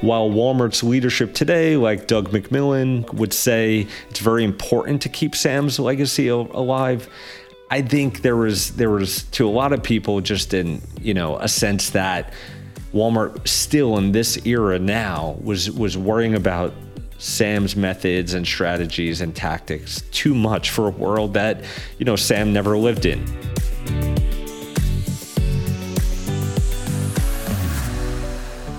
while Walmart's leadership today, like Doug McMillon, would say it's very important to keep Sam's legacy alive. I think there was there was to a lot of people just in you know a sense that Walmart still in this era now was was worrying about Sam's methods and strategies and tactics too much for a world that you know Sam never lived in.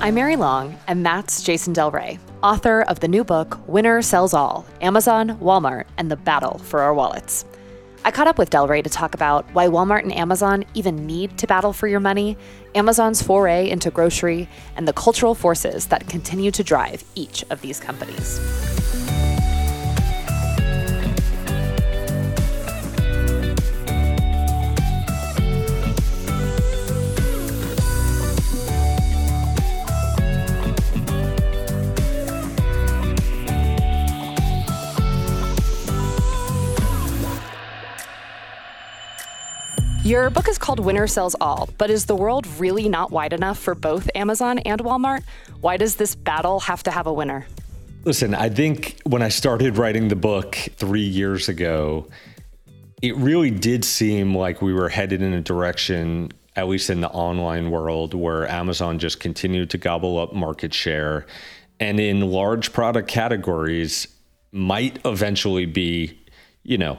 I'm Mary Long, and that's Jason Del Rey, author of the new book Winner Sells All Amazon, Walmart, and the Battle for Our Wallets. I caught up with Del Rey to talk about why Walmart and Amazon even need to battle for your money, Amazon's foray into grocery, and the cultural forces that continue to drive each of these companies. Your book is called Winner Sells All, but is the world really not wide enough for both Amazon and Walmart? Why does this battle have to have a winner? Listen, I think when I started writing the book three years ago, it really did seem like we were headed in a direction, at least in the online world, where Amazon just continued to gobble up market share and in large product categories might eventually be, you know,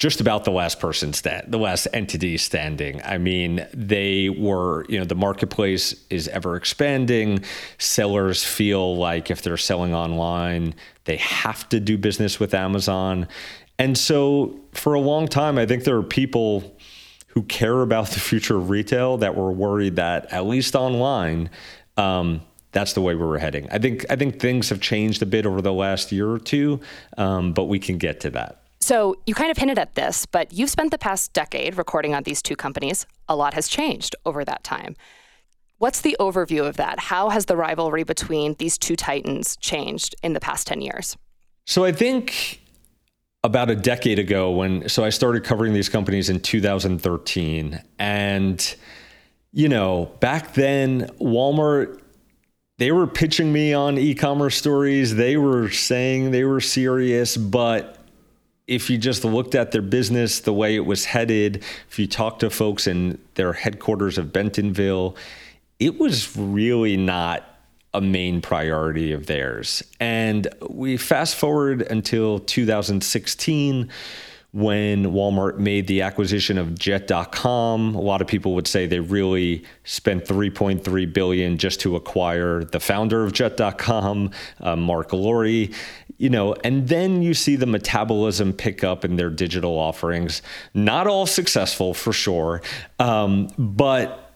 just about the last person stand, the last entity standing. I mean, they were, you know, the marketplace is ever expanding. Sellers feel like if they're selling online, they have to do business with Amazon. And so for a long time, I think there are people who care about the future of retail that were worried that at least online, um, that's the way we were heading. I think I think things have changed a bit over the last year or two, um, but we can get to that. So you kind of hinted at this, but you've spent the past decade recording on these two companies. A lot has changed over that time. What's the overview of that? How has the rivalry between these two titans changed in the past 10 years? So I think about a decade ago when so I started covering these companies in 2013 and you know, back then Walmart they were pitching me on e-commerce stories. They were saying they were serious, but if you just looked at their business, the way it was headed, if you talked to folks in their headquarters of Bentonville, it was really not a main priority of theirs. And we fast forward until 2016 when Walmart made the acquisition of jet.com a lot of people would say they really spent 3.3 billion just to acquire the founder of jet.com uh, Marc Lore you know, and then you see the metabolism pick up in their digital offerings. Not all successful for sure, um, but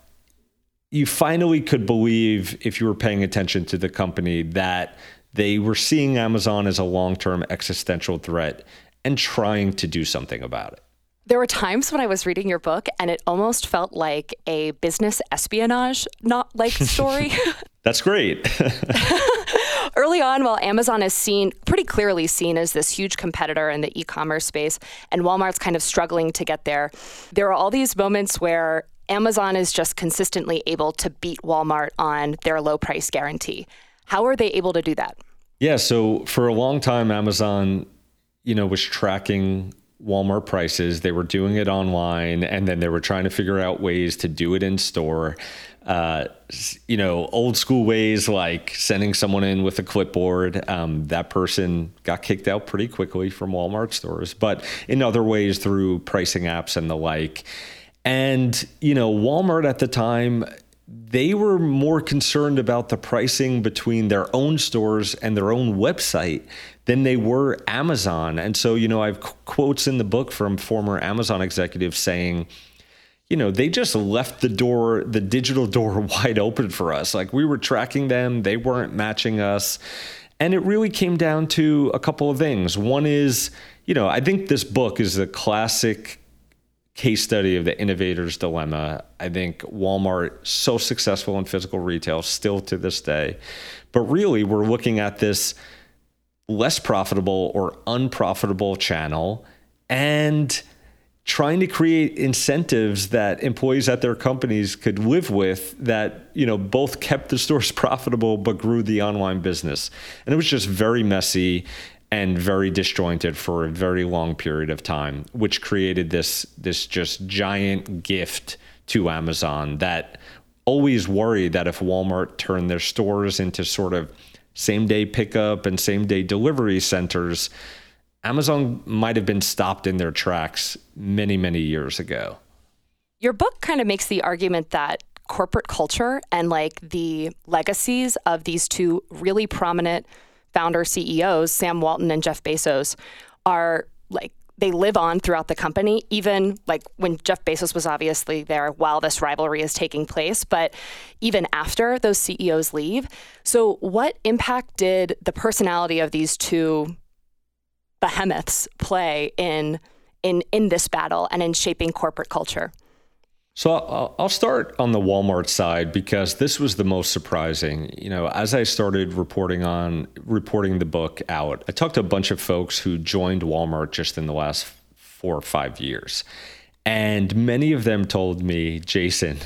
you finally could believe, if you were paying attention to the company, that they were seeing Amazon as a long term existential threat and trying to do something about it. There were times when I was reading your book and it almost felt like a business espionage not like story. That's great. Early on, while Amazon is seen pretty clearly seen as this huge competitor in the e-commerce space, and Walmart's kind of struggling to get there, there are all these moments where Amazon is just consistently able to beat Walmart on their low price guarantee. How are they able to do that? Yeah, so for a long time, Amazon, you know, was tracking Walmart prices. They were doing it online, and then they were trying to figure out ways to do it in store uh, you know, old school ways like sending someone in with a clipboard. Um, that person got kicked out pretty quickly from Walmart stores, but in other ways through pricing apps and the like. And, you know, Walmart at the time, they were more concerned about the pricing between their own stores and their own website than they were Amazon. And so, you know, I have quotes in the book from former Amazon executives saying, you know, they just left the door, the digital door wide open for us. Like we were tracking them, they weren't matching us. And it really came down to a couple of things. One is, you know, I think this book is a classic case study of the innovator's dilemma. I think Walmart so successful in physical retail still to this day. But really we're looking at this less profitable or unprofitable channel and trying to create incentives that employees at their companies could live with that you know both kept the stores profitable but grew the online business and it was just very messy and very disjointed for a very long period of time which created this this just giant gift to Amazon that always worried that if Walmart turned their stores into sort of same day pickup and same day delivery centers Amazon might have been stopped in their tracks many, many years ago. Your book kind of makes the argument that corporate culture and like the legacies of these two really prominent founder CEOs, Sam Walton and Jeff Bezos, are like they live on throughout the company, even like when Jeff Bezos was obviously there while this rivalry is taking place, but even after those CEOs leave. So, what impact did the personality of these two behemoths play in in in this battle and in shaping corporate culture? So I'll start on the Walmart side because this was the most surprising. You know, as I started reporting on reporting the book out, I talked to a bunch of folks who joined Walmart just in the last 4 or 5 years. And many of them told me, "Jason,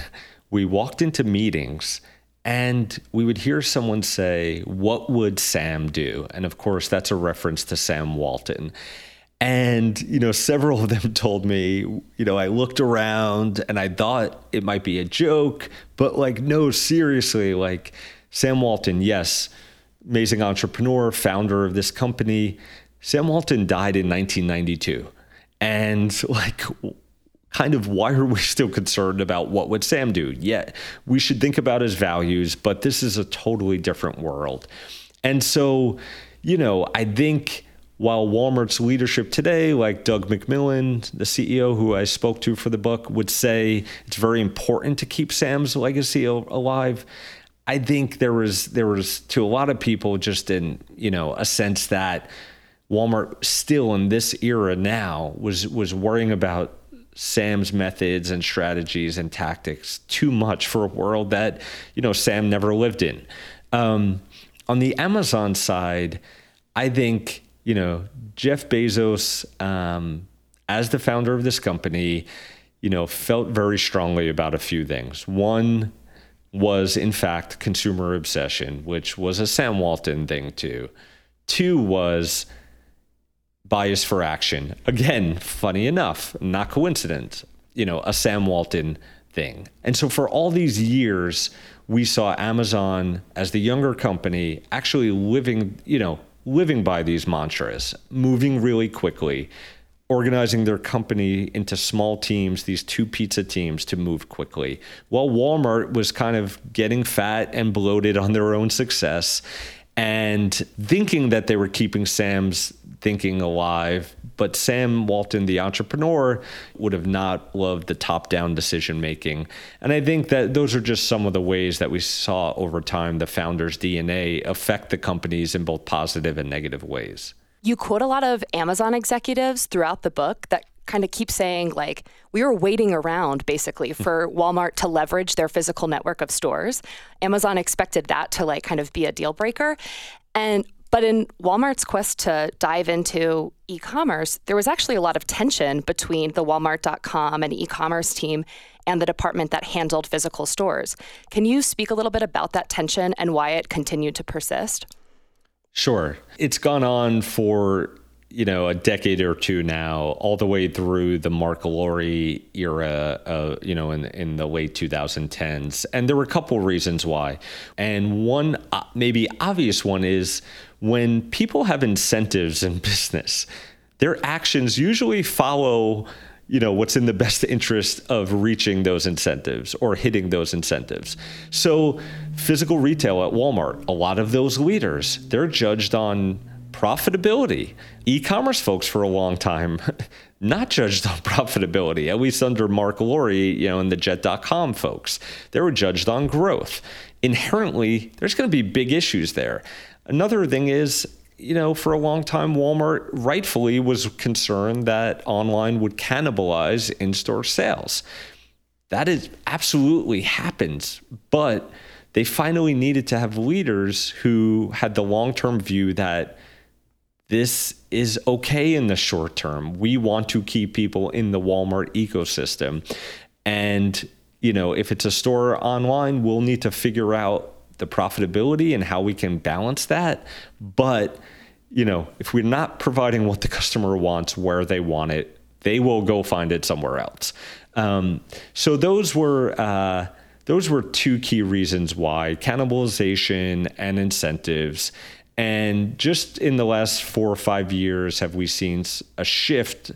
we walked into meetings and we would hear someone say, What would Sam do? And of course, that's a reference to Sam Walton. And, you know, several of them told me, you know, I looked around and I thought it might be a joke, but like, no, seriously, like Sam Walton, yes, amazing entrepreneur, founder of this company. Sam Walton died in 1992. And like, kind of why are we still concerned about what would Sam do? Yeah, we should think about his values, but this is a totally different world. And so, you know, I think while Walmart's leadership today, like Doug McMillon, the CEO who I spoke to for the book, would say it's very important to keep Sam's legacy alive. I think there was there was to a lot of people just in you know a sense that Walmart still in this era now was was worrying about Sam's methods and strategies and tactics too much for a world that you know Sam never lived in. Um, on the Amazon side, I think you know Jeff Bezos, um, as the founder of this company, you know felt very strongly about a few things. One was in fact consumer obsession, which was a Sam Walton thing too. Two was bias for action. Again, funny enough, not coincidence, you know, a Sam Walton thing. And so for all these years, we saw Amazon as the younger company actually living, you know, living by these mantras, moving really quickly, organizing their company into small teams, these two pizza teams to move quickly. While Walmart was kind of getting fat and bloated on their own success and thinking that they were keeping Sam's thinking alive. But Sam Walton, the entrepreneur, would have not loved the top down decision making. And I think that those are just some of the ways that we saw over time the founder's DNA affect the companies in both positive and negative ways. You quote a lot of Amazon executives throughout the book that kind of keep saying like we were waiting around basically for Walmart to leverage their physical network of stores. Amazon expected that to like kind of be a deal breaker. And but in Walmart's quest to dive into e commerce, there was actually a lot of tension between the Walmart.com and e commerce team and the department that handled physical stores. Can you speak a little bit about that tension and why it continued to persist? Sure. It's gone on for you know, a decade or two now, all the way through the Marc Lore era, uh, you know, in in the late 2010s, and there were a couple reasons why, and one uh, maybe obvious one is when people have incentives in business, their actions usually follow you know what's in the best interest of reaching those incentives or hitting those incentives so physical retail at walmart a lot of those leaders they're judged on profitability. E commerce folks for a long time, not judged on profitability, at least under Marc Lore, you know, and the Jet.com folks. They were judged on growth. Inherently, there's going to be big issues there. Another thing is, you know, for a long time, Walmart rightfully was concerned that online would cannibalize in store sales. That absolutely happens, but they finally needed to have leaders who had the long term view that this is okay in the short term. We want to keep people in the Walmart ecosystem. And, you know, if it's a store online, we'll need to figure out the profitability and how we can balance that. But, you know, if we're not providing what the customer wants where they want it, they will go find it somewhere else. Um, so those were uh, those were two key reasons why cannibalization and incentives. And just in the last four or five years, have we seen a shift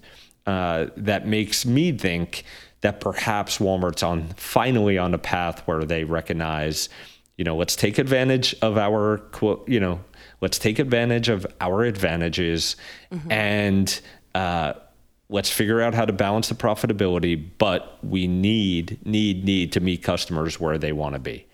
uh, that makes me think that perhaps Walmart's on finally on a path where they recognize, you know, let's take advantage of our, quote, you know, let's take advantage of our advantages mm-hmm. and uh, let's figure out how to balance the profitability. But we need, need, need to meet customers where they want to be.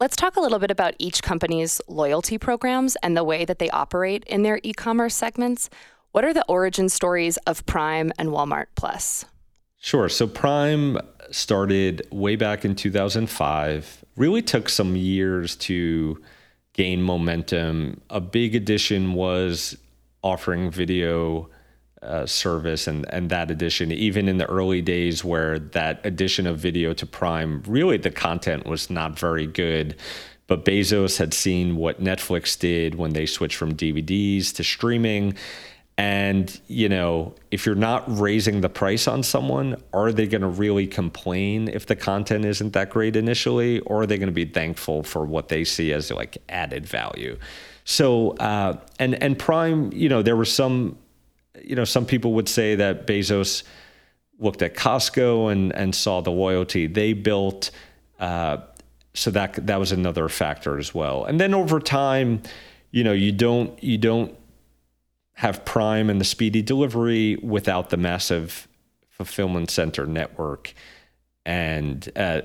Let's talk a little bit about each company's loyalty programs and the way that they operate in their e commerce segments. What are the origin stories of Prime and Walmart Plus? Sure. So Prime started way back in 2005, really took some years to gain momentum. A big addition was offering video uh, service and, and that addition, even in the early days where that addition of video to Prime, really the content was not very good. But Bezos had seen what Netflix did when they switched from DVDs to streaming and, you know, if you're not raising the price on someone, are they going to really complain if the content isn't that great initially? Or are they going to be thankful for what they see as like added value? So, uh, and, and Prime, you know, there were some, you know, some people would say that Bezos looked at Costco and, and saw the loyalty they built. Uh, so that, that was another factor as well. And then over time, you know, you don't, you don't, have Prime and the speedy delivery without the massive fulfillment center network. And uh,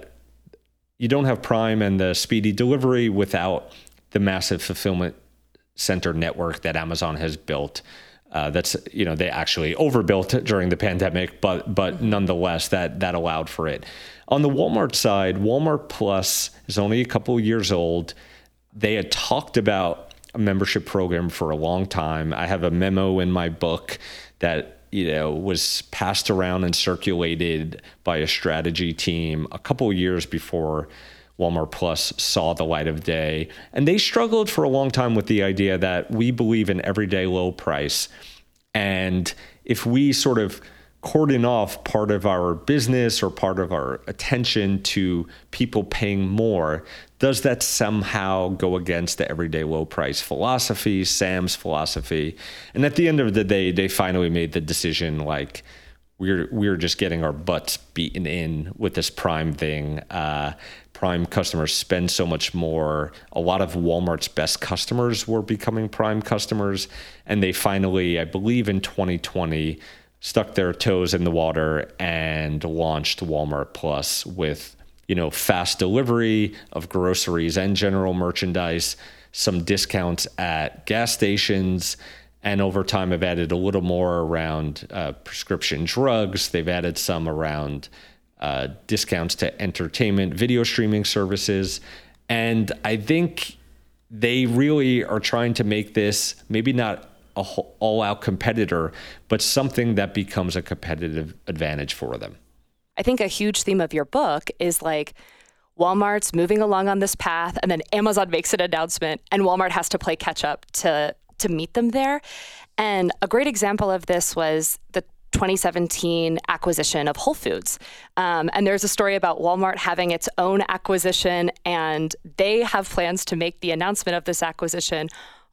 you don't have Prime and the speedy delivery without the massive fulfillment center network that Amazon has built. Uh, that's you know they actually overbuilt it during the pandemic, but but nonetheless that that allowed for it. On the Walmart side, Walmart Plus is only a couple years old. They had talked about a membership program for a long time. I have a memo in my book that you know was passed around and circulated by a strategy team a couple years before Walmart Plus saw the light of day. And they struggled for a long time with the idea that we believe in everyday low price. And if we sort of cordon off part of our business or part of our attention to people paying more, does that somehow go against the everyday low price philosophy, Sam's philosophy? And at the end of the day, they finally made the decision like, we're we're just getting our butts beaten in with this Prime thing. Uh, Prime customers spend so much more. A lot of Walmart's best customers were becoming Prime customers, and they finally, I believe, in 2020 stuck their toes in the water and launched Walmart Plus with you know fast delivery of groceries and general merchandise, some discounts at gas stations, and over time have added a little more around uh, prescription drugs. They've added some around uh, discounts to entertainment, video streaming services, and I think they really are trying to make this maybe not a all out competitor, but something that becomes a competitive advantage for them. I think a huge theme of your book is like Walmart's moving along on this path, and then Amazon makes an announcement, and Walmart has to play catch up to to meet them there. And a great example of this was the 2017 acquisition of Whole Foods. Um, and there's a story about Walmart having its own acquisition, and they have plans to make the announcement of this acquisition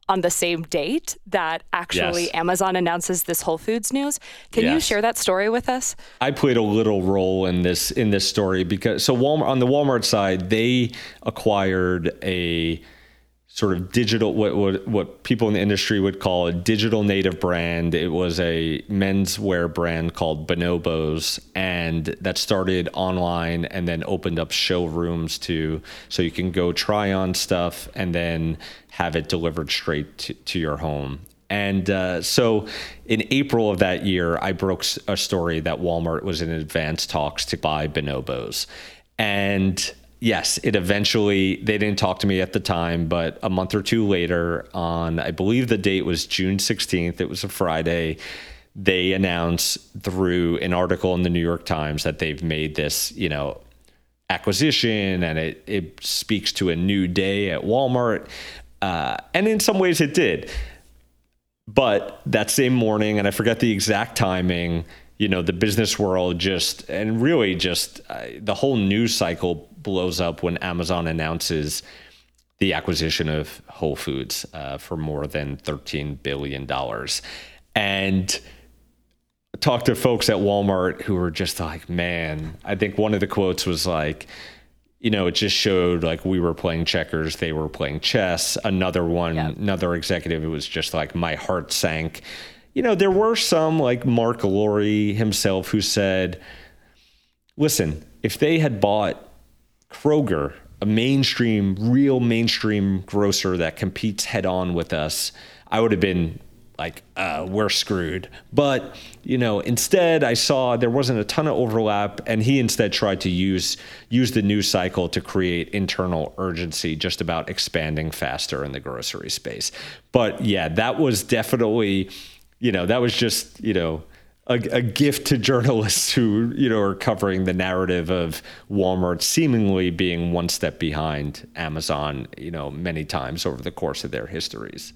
on the same date that actually yes. Amazon announces this Whole Foods news. Can yes. you share that story with us? I played a little role in this in this story because so Walmart on the Walmart side, they acquired a sort of digital what, what what people in the industry would call a digital native brand. It was a menswear brand called Bonobos, and that started online and then opened up showrooms to so you can go try on stuff and then have it delivered straight to, to your home. And uh, so in April of that year, I broke a story that Walmart was in advanced talks to buy Bonobos. And yes, it eventually, they didn't talk to me at the time, but a month or two later, on, I believe the date was June 16th, it was a Friday, they announced through an article in the New York Times that they've made this, you know, acquisition and it, it speaks to a new day at Walmart. Uh, and in some ways it did. But that same morning, and I forget the exact timing, you know, the business world just, and really just uh, the whole news cycle blows up when Amazon announces the acquisition of Whole Foods uh, for more than $13 billion. And talk to folks at Walmart who were just like, man, I think one of the quotes was like, you know, it just showed like we were playing checkers, they were playing chess. Another one, yeah. another executive, it was just like my heart sank. You know, there were some like Marc Lore himself who said, listen, if they had bought Kroger, a mainstream, real mainstream grocer that competes head on with us, I would have been like uh, we're screwed. But you know, instead, I saw there wasn't a ton of overlap, and he instead tried to use use the news cycle to create internal urgency, just about expanding faster in the grocery space. But yeah, that was definitely, you know, that was just you know. A, a, gift to journalists who you know are covering the narrative of Walmart seemingly being one step behind Amazon, you know, many times over the course of their histories.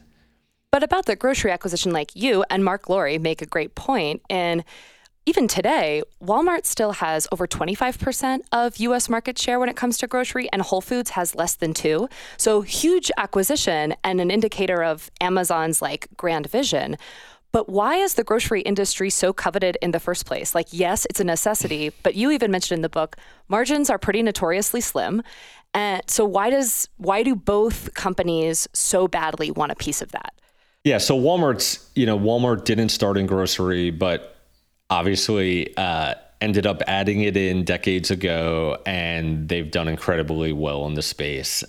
But about the grocery acquisition, like you and Marc Lore make a great point. And even today, Walmart still has over 25% of US market share when it comes to grocery, and Whole Foods has less than two. So, huge acquisition and an indicator of Amazon's like grand vision. But why is the grocery industry so coveted in the first place? Like, yes, it's a necessity, but you even mentioned in the book, margins are pretty notoriously slim. And so why does why do both companies so badly want a piece of that? Yeah, so Walmart's, you know, Walmart didn't start in grocery, but obviously uh, ended up adding it in decades ago, and they've done incredibly well in the space.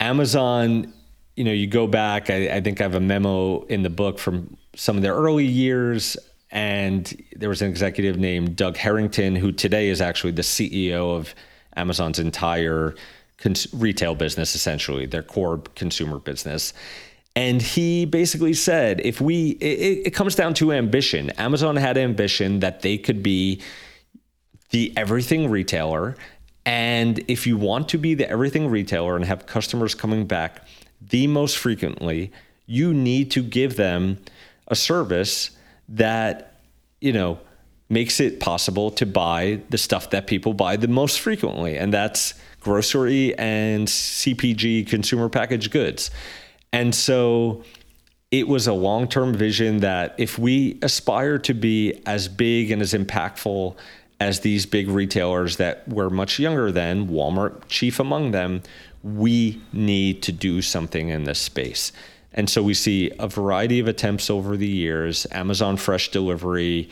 Amazon, you know, you go back, I, I think I have a memo in the book from some of their early years, and there was an executive named Doug Herrington, who today is actually the CEO of Amazon's entire cons- retail business, essentially, their core consumer business and he basically said, if we, it, it, comes down to ambition. Amazon had ambition that they could be the everything retailer. And if you want to be the everything retailer and have customers coming back the most frequently, you need to give them a service that, you know, makes it possible to buy the stuff that people buy the most frequently. And that's grocery and CPG consumer packaged goods. And so it was a long term vision that if we aspire to be as big and as impactful as these big retailers that were much younger than, Walmart chief among them, we need to do something in this space. And so we see a variety of attempts over the years Amazon Fresh Delivery,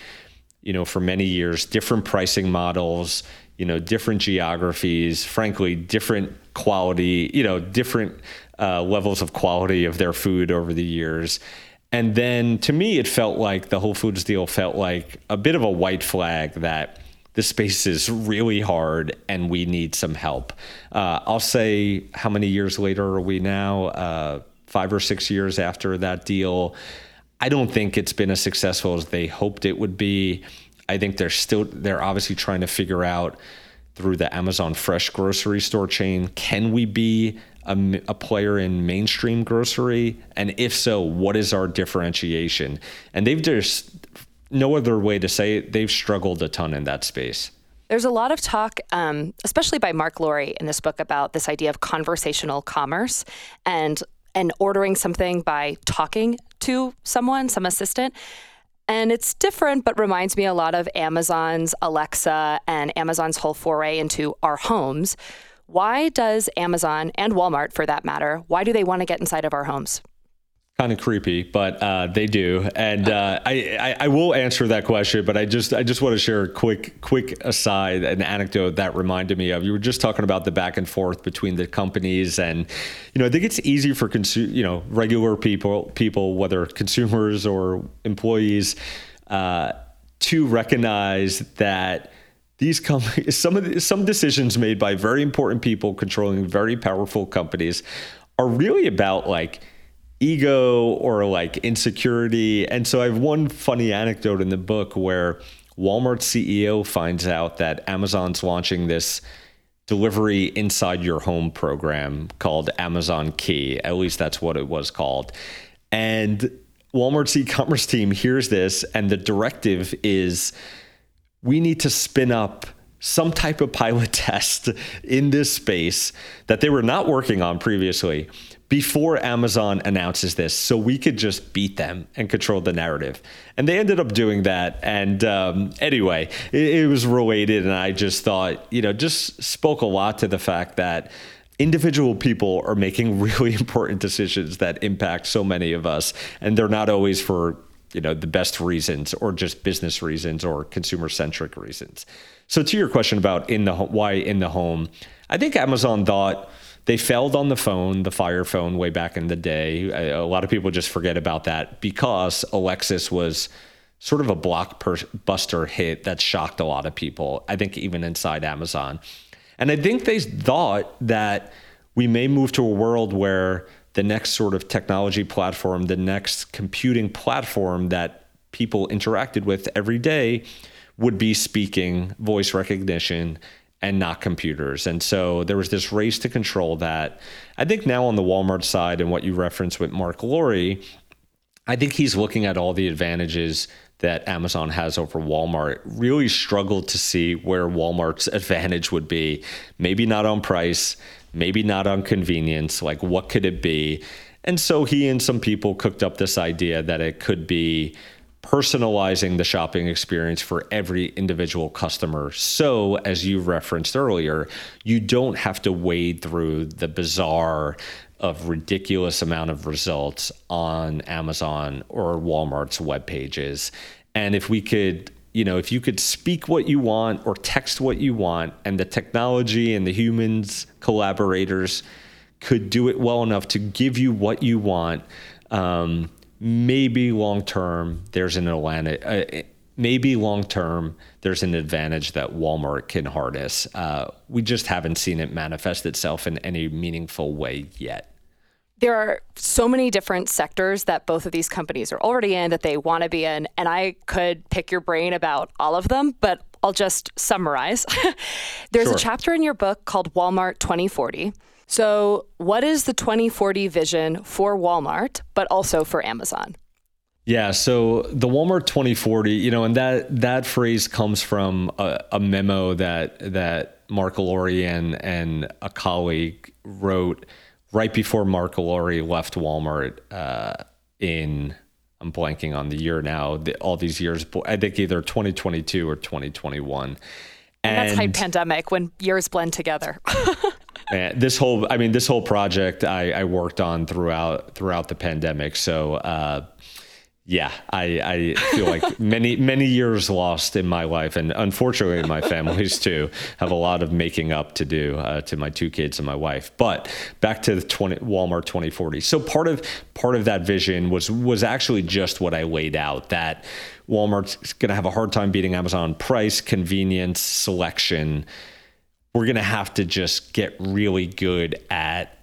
you know, for many years, different pricing models, you know, different geographies, frankly, different quality, you know, different uh, levels of quality of their food over the years. And then to me, it felt like the Whole Foods deal felt like a bit of a white flag that the space is really hard and we need some help. Uh, I'll say how many years later are we now? Uh, five or six years after that deal. I don't think it's been as successful as they hoped it would be. I think they're still, they're obviously trying to figure out through the Amazon Fresh grocery store chain can we be a, a, player in mainstream grocery? And if so, what is our differentiation? And they've just no other way to say it. They've struggled a ton in that space. There's a lot of talk, um, especially by Marc Lore in this book, about this idea of conversational commerce and and ordering something by talking to someone, some assistant. And it's different, but reminds me a lot of Amazon's Alexa and Amazon's whole foray into our homes, why does Amazon and Walmart, for that matter, why do they want to get inside of our homes? Kind of creepy, but uh, they do, and uh, I, I, I will answer that question. But I just I just want to share a quick quick aside, an anecdote that reminded me of. You were just talking about the back and forth between the companies, and you know I think it's easy for consu- you know regular people people whether consumers or employees uh, to recognize that these companies, some of the, some decisions made by very important people controlling very powerful companies are really about like ego or like insecurity. And so I have one funny anecdote in the book where Walmart CEO finds out that Amazon's launching this delivery inside your home program called Amazon Key. At least that's what it was called. And Walmart's e-commerce team hears this and the directive is we need to spin up some type of pilot test in this space that they were not working on previously before Amazon announces this so we could just beat them and control the narrative. And they ended up doing that. And um, anyway, it, it was related. And I just thought, you know, just spoke a lot to the fact that individual people are making really important decisions that impact so many of us. And they're not always for you know the best reasons or just business reasons or consumer centric reasons so to your question about in the why in the home i think amazon thought they failed on the phone, the Fire phone, way back in the day. A lot of people just forget about that because Alexis was sort of a blockbuster hit that shocked a lot of people. I think even inside Amazon, and I think they thought that we may move to a world where the next sort of technology platform, the next computing platform that people interacted with every day would be speaking, voice recognition, and not computers. And so there was this race to control that. I think now on the Walmart side and what you referenced with Marc Lore, I think he's looking at all the advantages that Amazon has over Walmart, really struggled to see where Walmart's advantage would be. Maybe not on price, maybe not on convenience. Like, what could it be? And so he and some people cooked up this idea that it could be personalizing the shopping experience for every individual customer. So, as you referenced earlier, you don't have to wade through the bizarre of ridiculous amount of results on Amazon or Walmart's web pages. And if we could, you know, if you could speak what you want or text what you want and the technology and the humans collaborators could do it well enough to give you what you want um, maybe long term there's an Atlanta. Uh, maybe long term there's an advantage that Walmart can harness. Uh, we just haven't seen it manifest itself in any meaningful way yet. There are so many different sectors that both of these companies are already in that they want to be in, and I could pick your brain about all of them, but I'll just summarize. There's sure. a chapter in your book called Walmart 2040 so, what is the 2040 vision for Walmart, but also for Amazon? Yeah, so the Walmart 2040, you know, and that that phrase comes from a, a memo that that Marc Lore and, and a colleague wrote right before Marc Lore left Walmart uh, in I'm blanking on the year now. The, all these years, I think either 2022 or 2021. And, and that's high pandemic when years blend together. And this whole, I mean, this whole project I, I worked on throughout throughout the pandemic. So, uh, yeah, I, I feel like many many years lost in my life, and unfortunately, my family's too have a lot of making up to do uh, to my two kids and my wife. But back to the 20, Walmart 2040. So part of part of that vision was was actually just what I laid out that Walmart's going to have a hard time beating Amazon price, convenience, selection we're going to have to just get really good at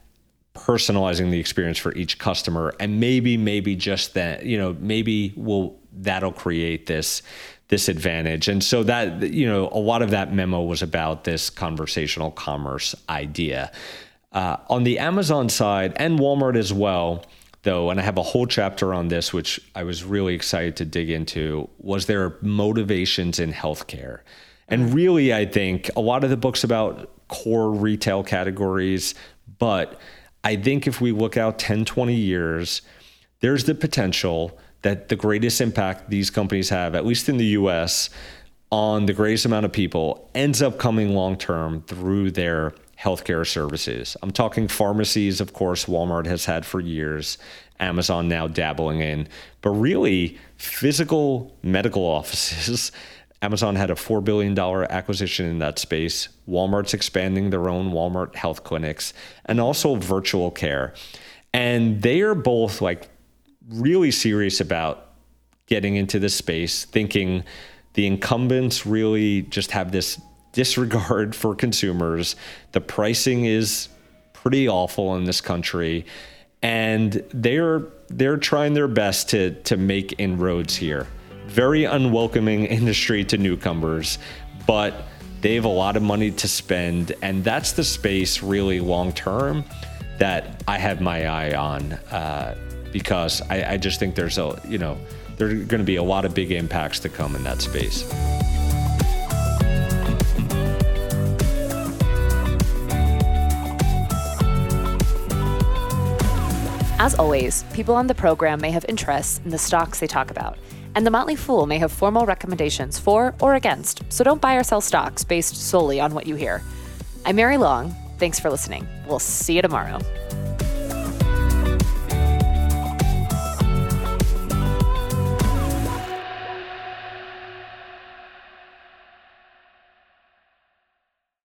personalizing the experience for each customer. And maybe maybe just that you know maybe will that'll create this this advantage. And so that you know a lot of that memo was about this conversational commerce idea. Uh, on the amazon side and walmart as well though and i have a whole chapter on this which i was really excited to dig into was their motivations in healthcare. And really, I think a lot of the books about core retail categories, but I think if we look out 10, 20 years, there's the potential that the greatest impact these companies have, at least in the US, on the greatest amount of people ends up coming long term through their healthcare services. I'm talking pharmacies, of course, Walmart has had for years, Amazon now dabbling in, but really physical medical offices Amazon had a $4 billion acquisition in that space. Walmart's expanding their own Walmart health clinics and also virtual care. And they are both like really serious about getting into this space, thinking The incumbents really just have this disregard for consumers. The pricing is pretty awful in this country, and they're they're trying their best to to make inroads here. Very unwelcoming industry to newcomers, but they have a lot of money to spend, and that's the space really long term that I have my eye on uh, because I, I just think there's a you know there are going to be a lot of big impacts to come in that space. As always, people on the program may have interests in the stocks they talk about, and the Motley Fool may have formal recommendations for or against, so don't buy or sell stocks based solely on what you hear. I'm Mary Long. Thanks for listening. We'll see you tomorrow.